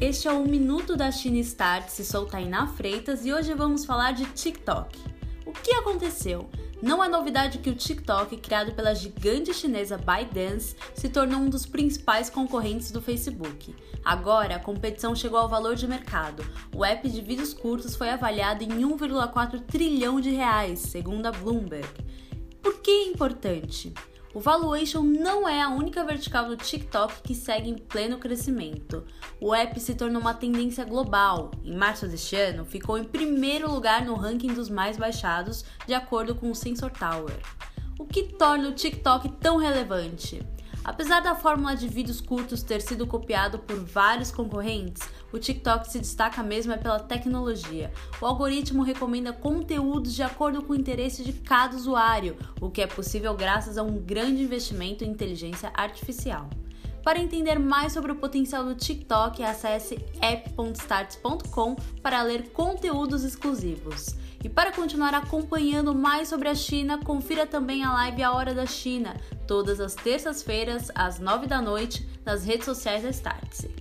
Este é o Minuto da China Start, se sou Tainá Freitas e hoje vamos falar de TikTok. O que aconteceu? Não é novidade que o TikTok, criado pela gigante chinesa ByteDance, se tornou um dos principais concorrentes do Facebook. Agora, a competição chegou ao valor de mercado. O app de vídeos curtos foi avaliado em 1,4 trilhão de reais, segundo a Bloomberg. Por que é importante? O valuation não é a única vertical do TikTok que segue em pleno crescimento. O app se tornou uma tendência global. Em março deste ano, ficou em primeiro lugar no ranking dos mais baixados, de acordo com o Sensor Tower. O que torna o TikTok tão relevante? Apesar da fórmula de vídeos curtos ter sido copiado por vários concorrentes, o TikTok se destaca mesmo é pela tecnologia. O algoritmo recomenda conteúdos de acordo com o interesse de cada usuário, o que é possível graças a um grande investimento em inteligência artificial. Para entender mais sobre o potencial do TikTok, acesse app.starts.com para ler conteúdos exclusivos. E para continuar acompanhando mais sobre a China, confira também a live A Hora da China, todas as terças-feiras, às 9 da noite, nas redes sociais da Startse.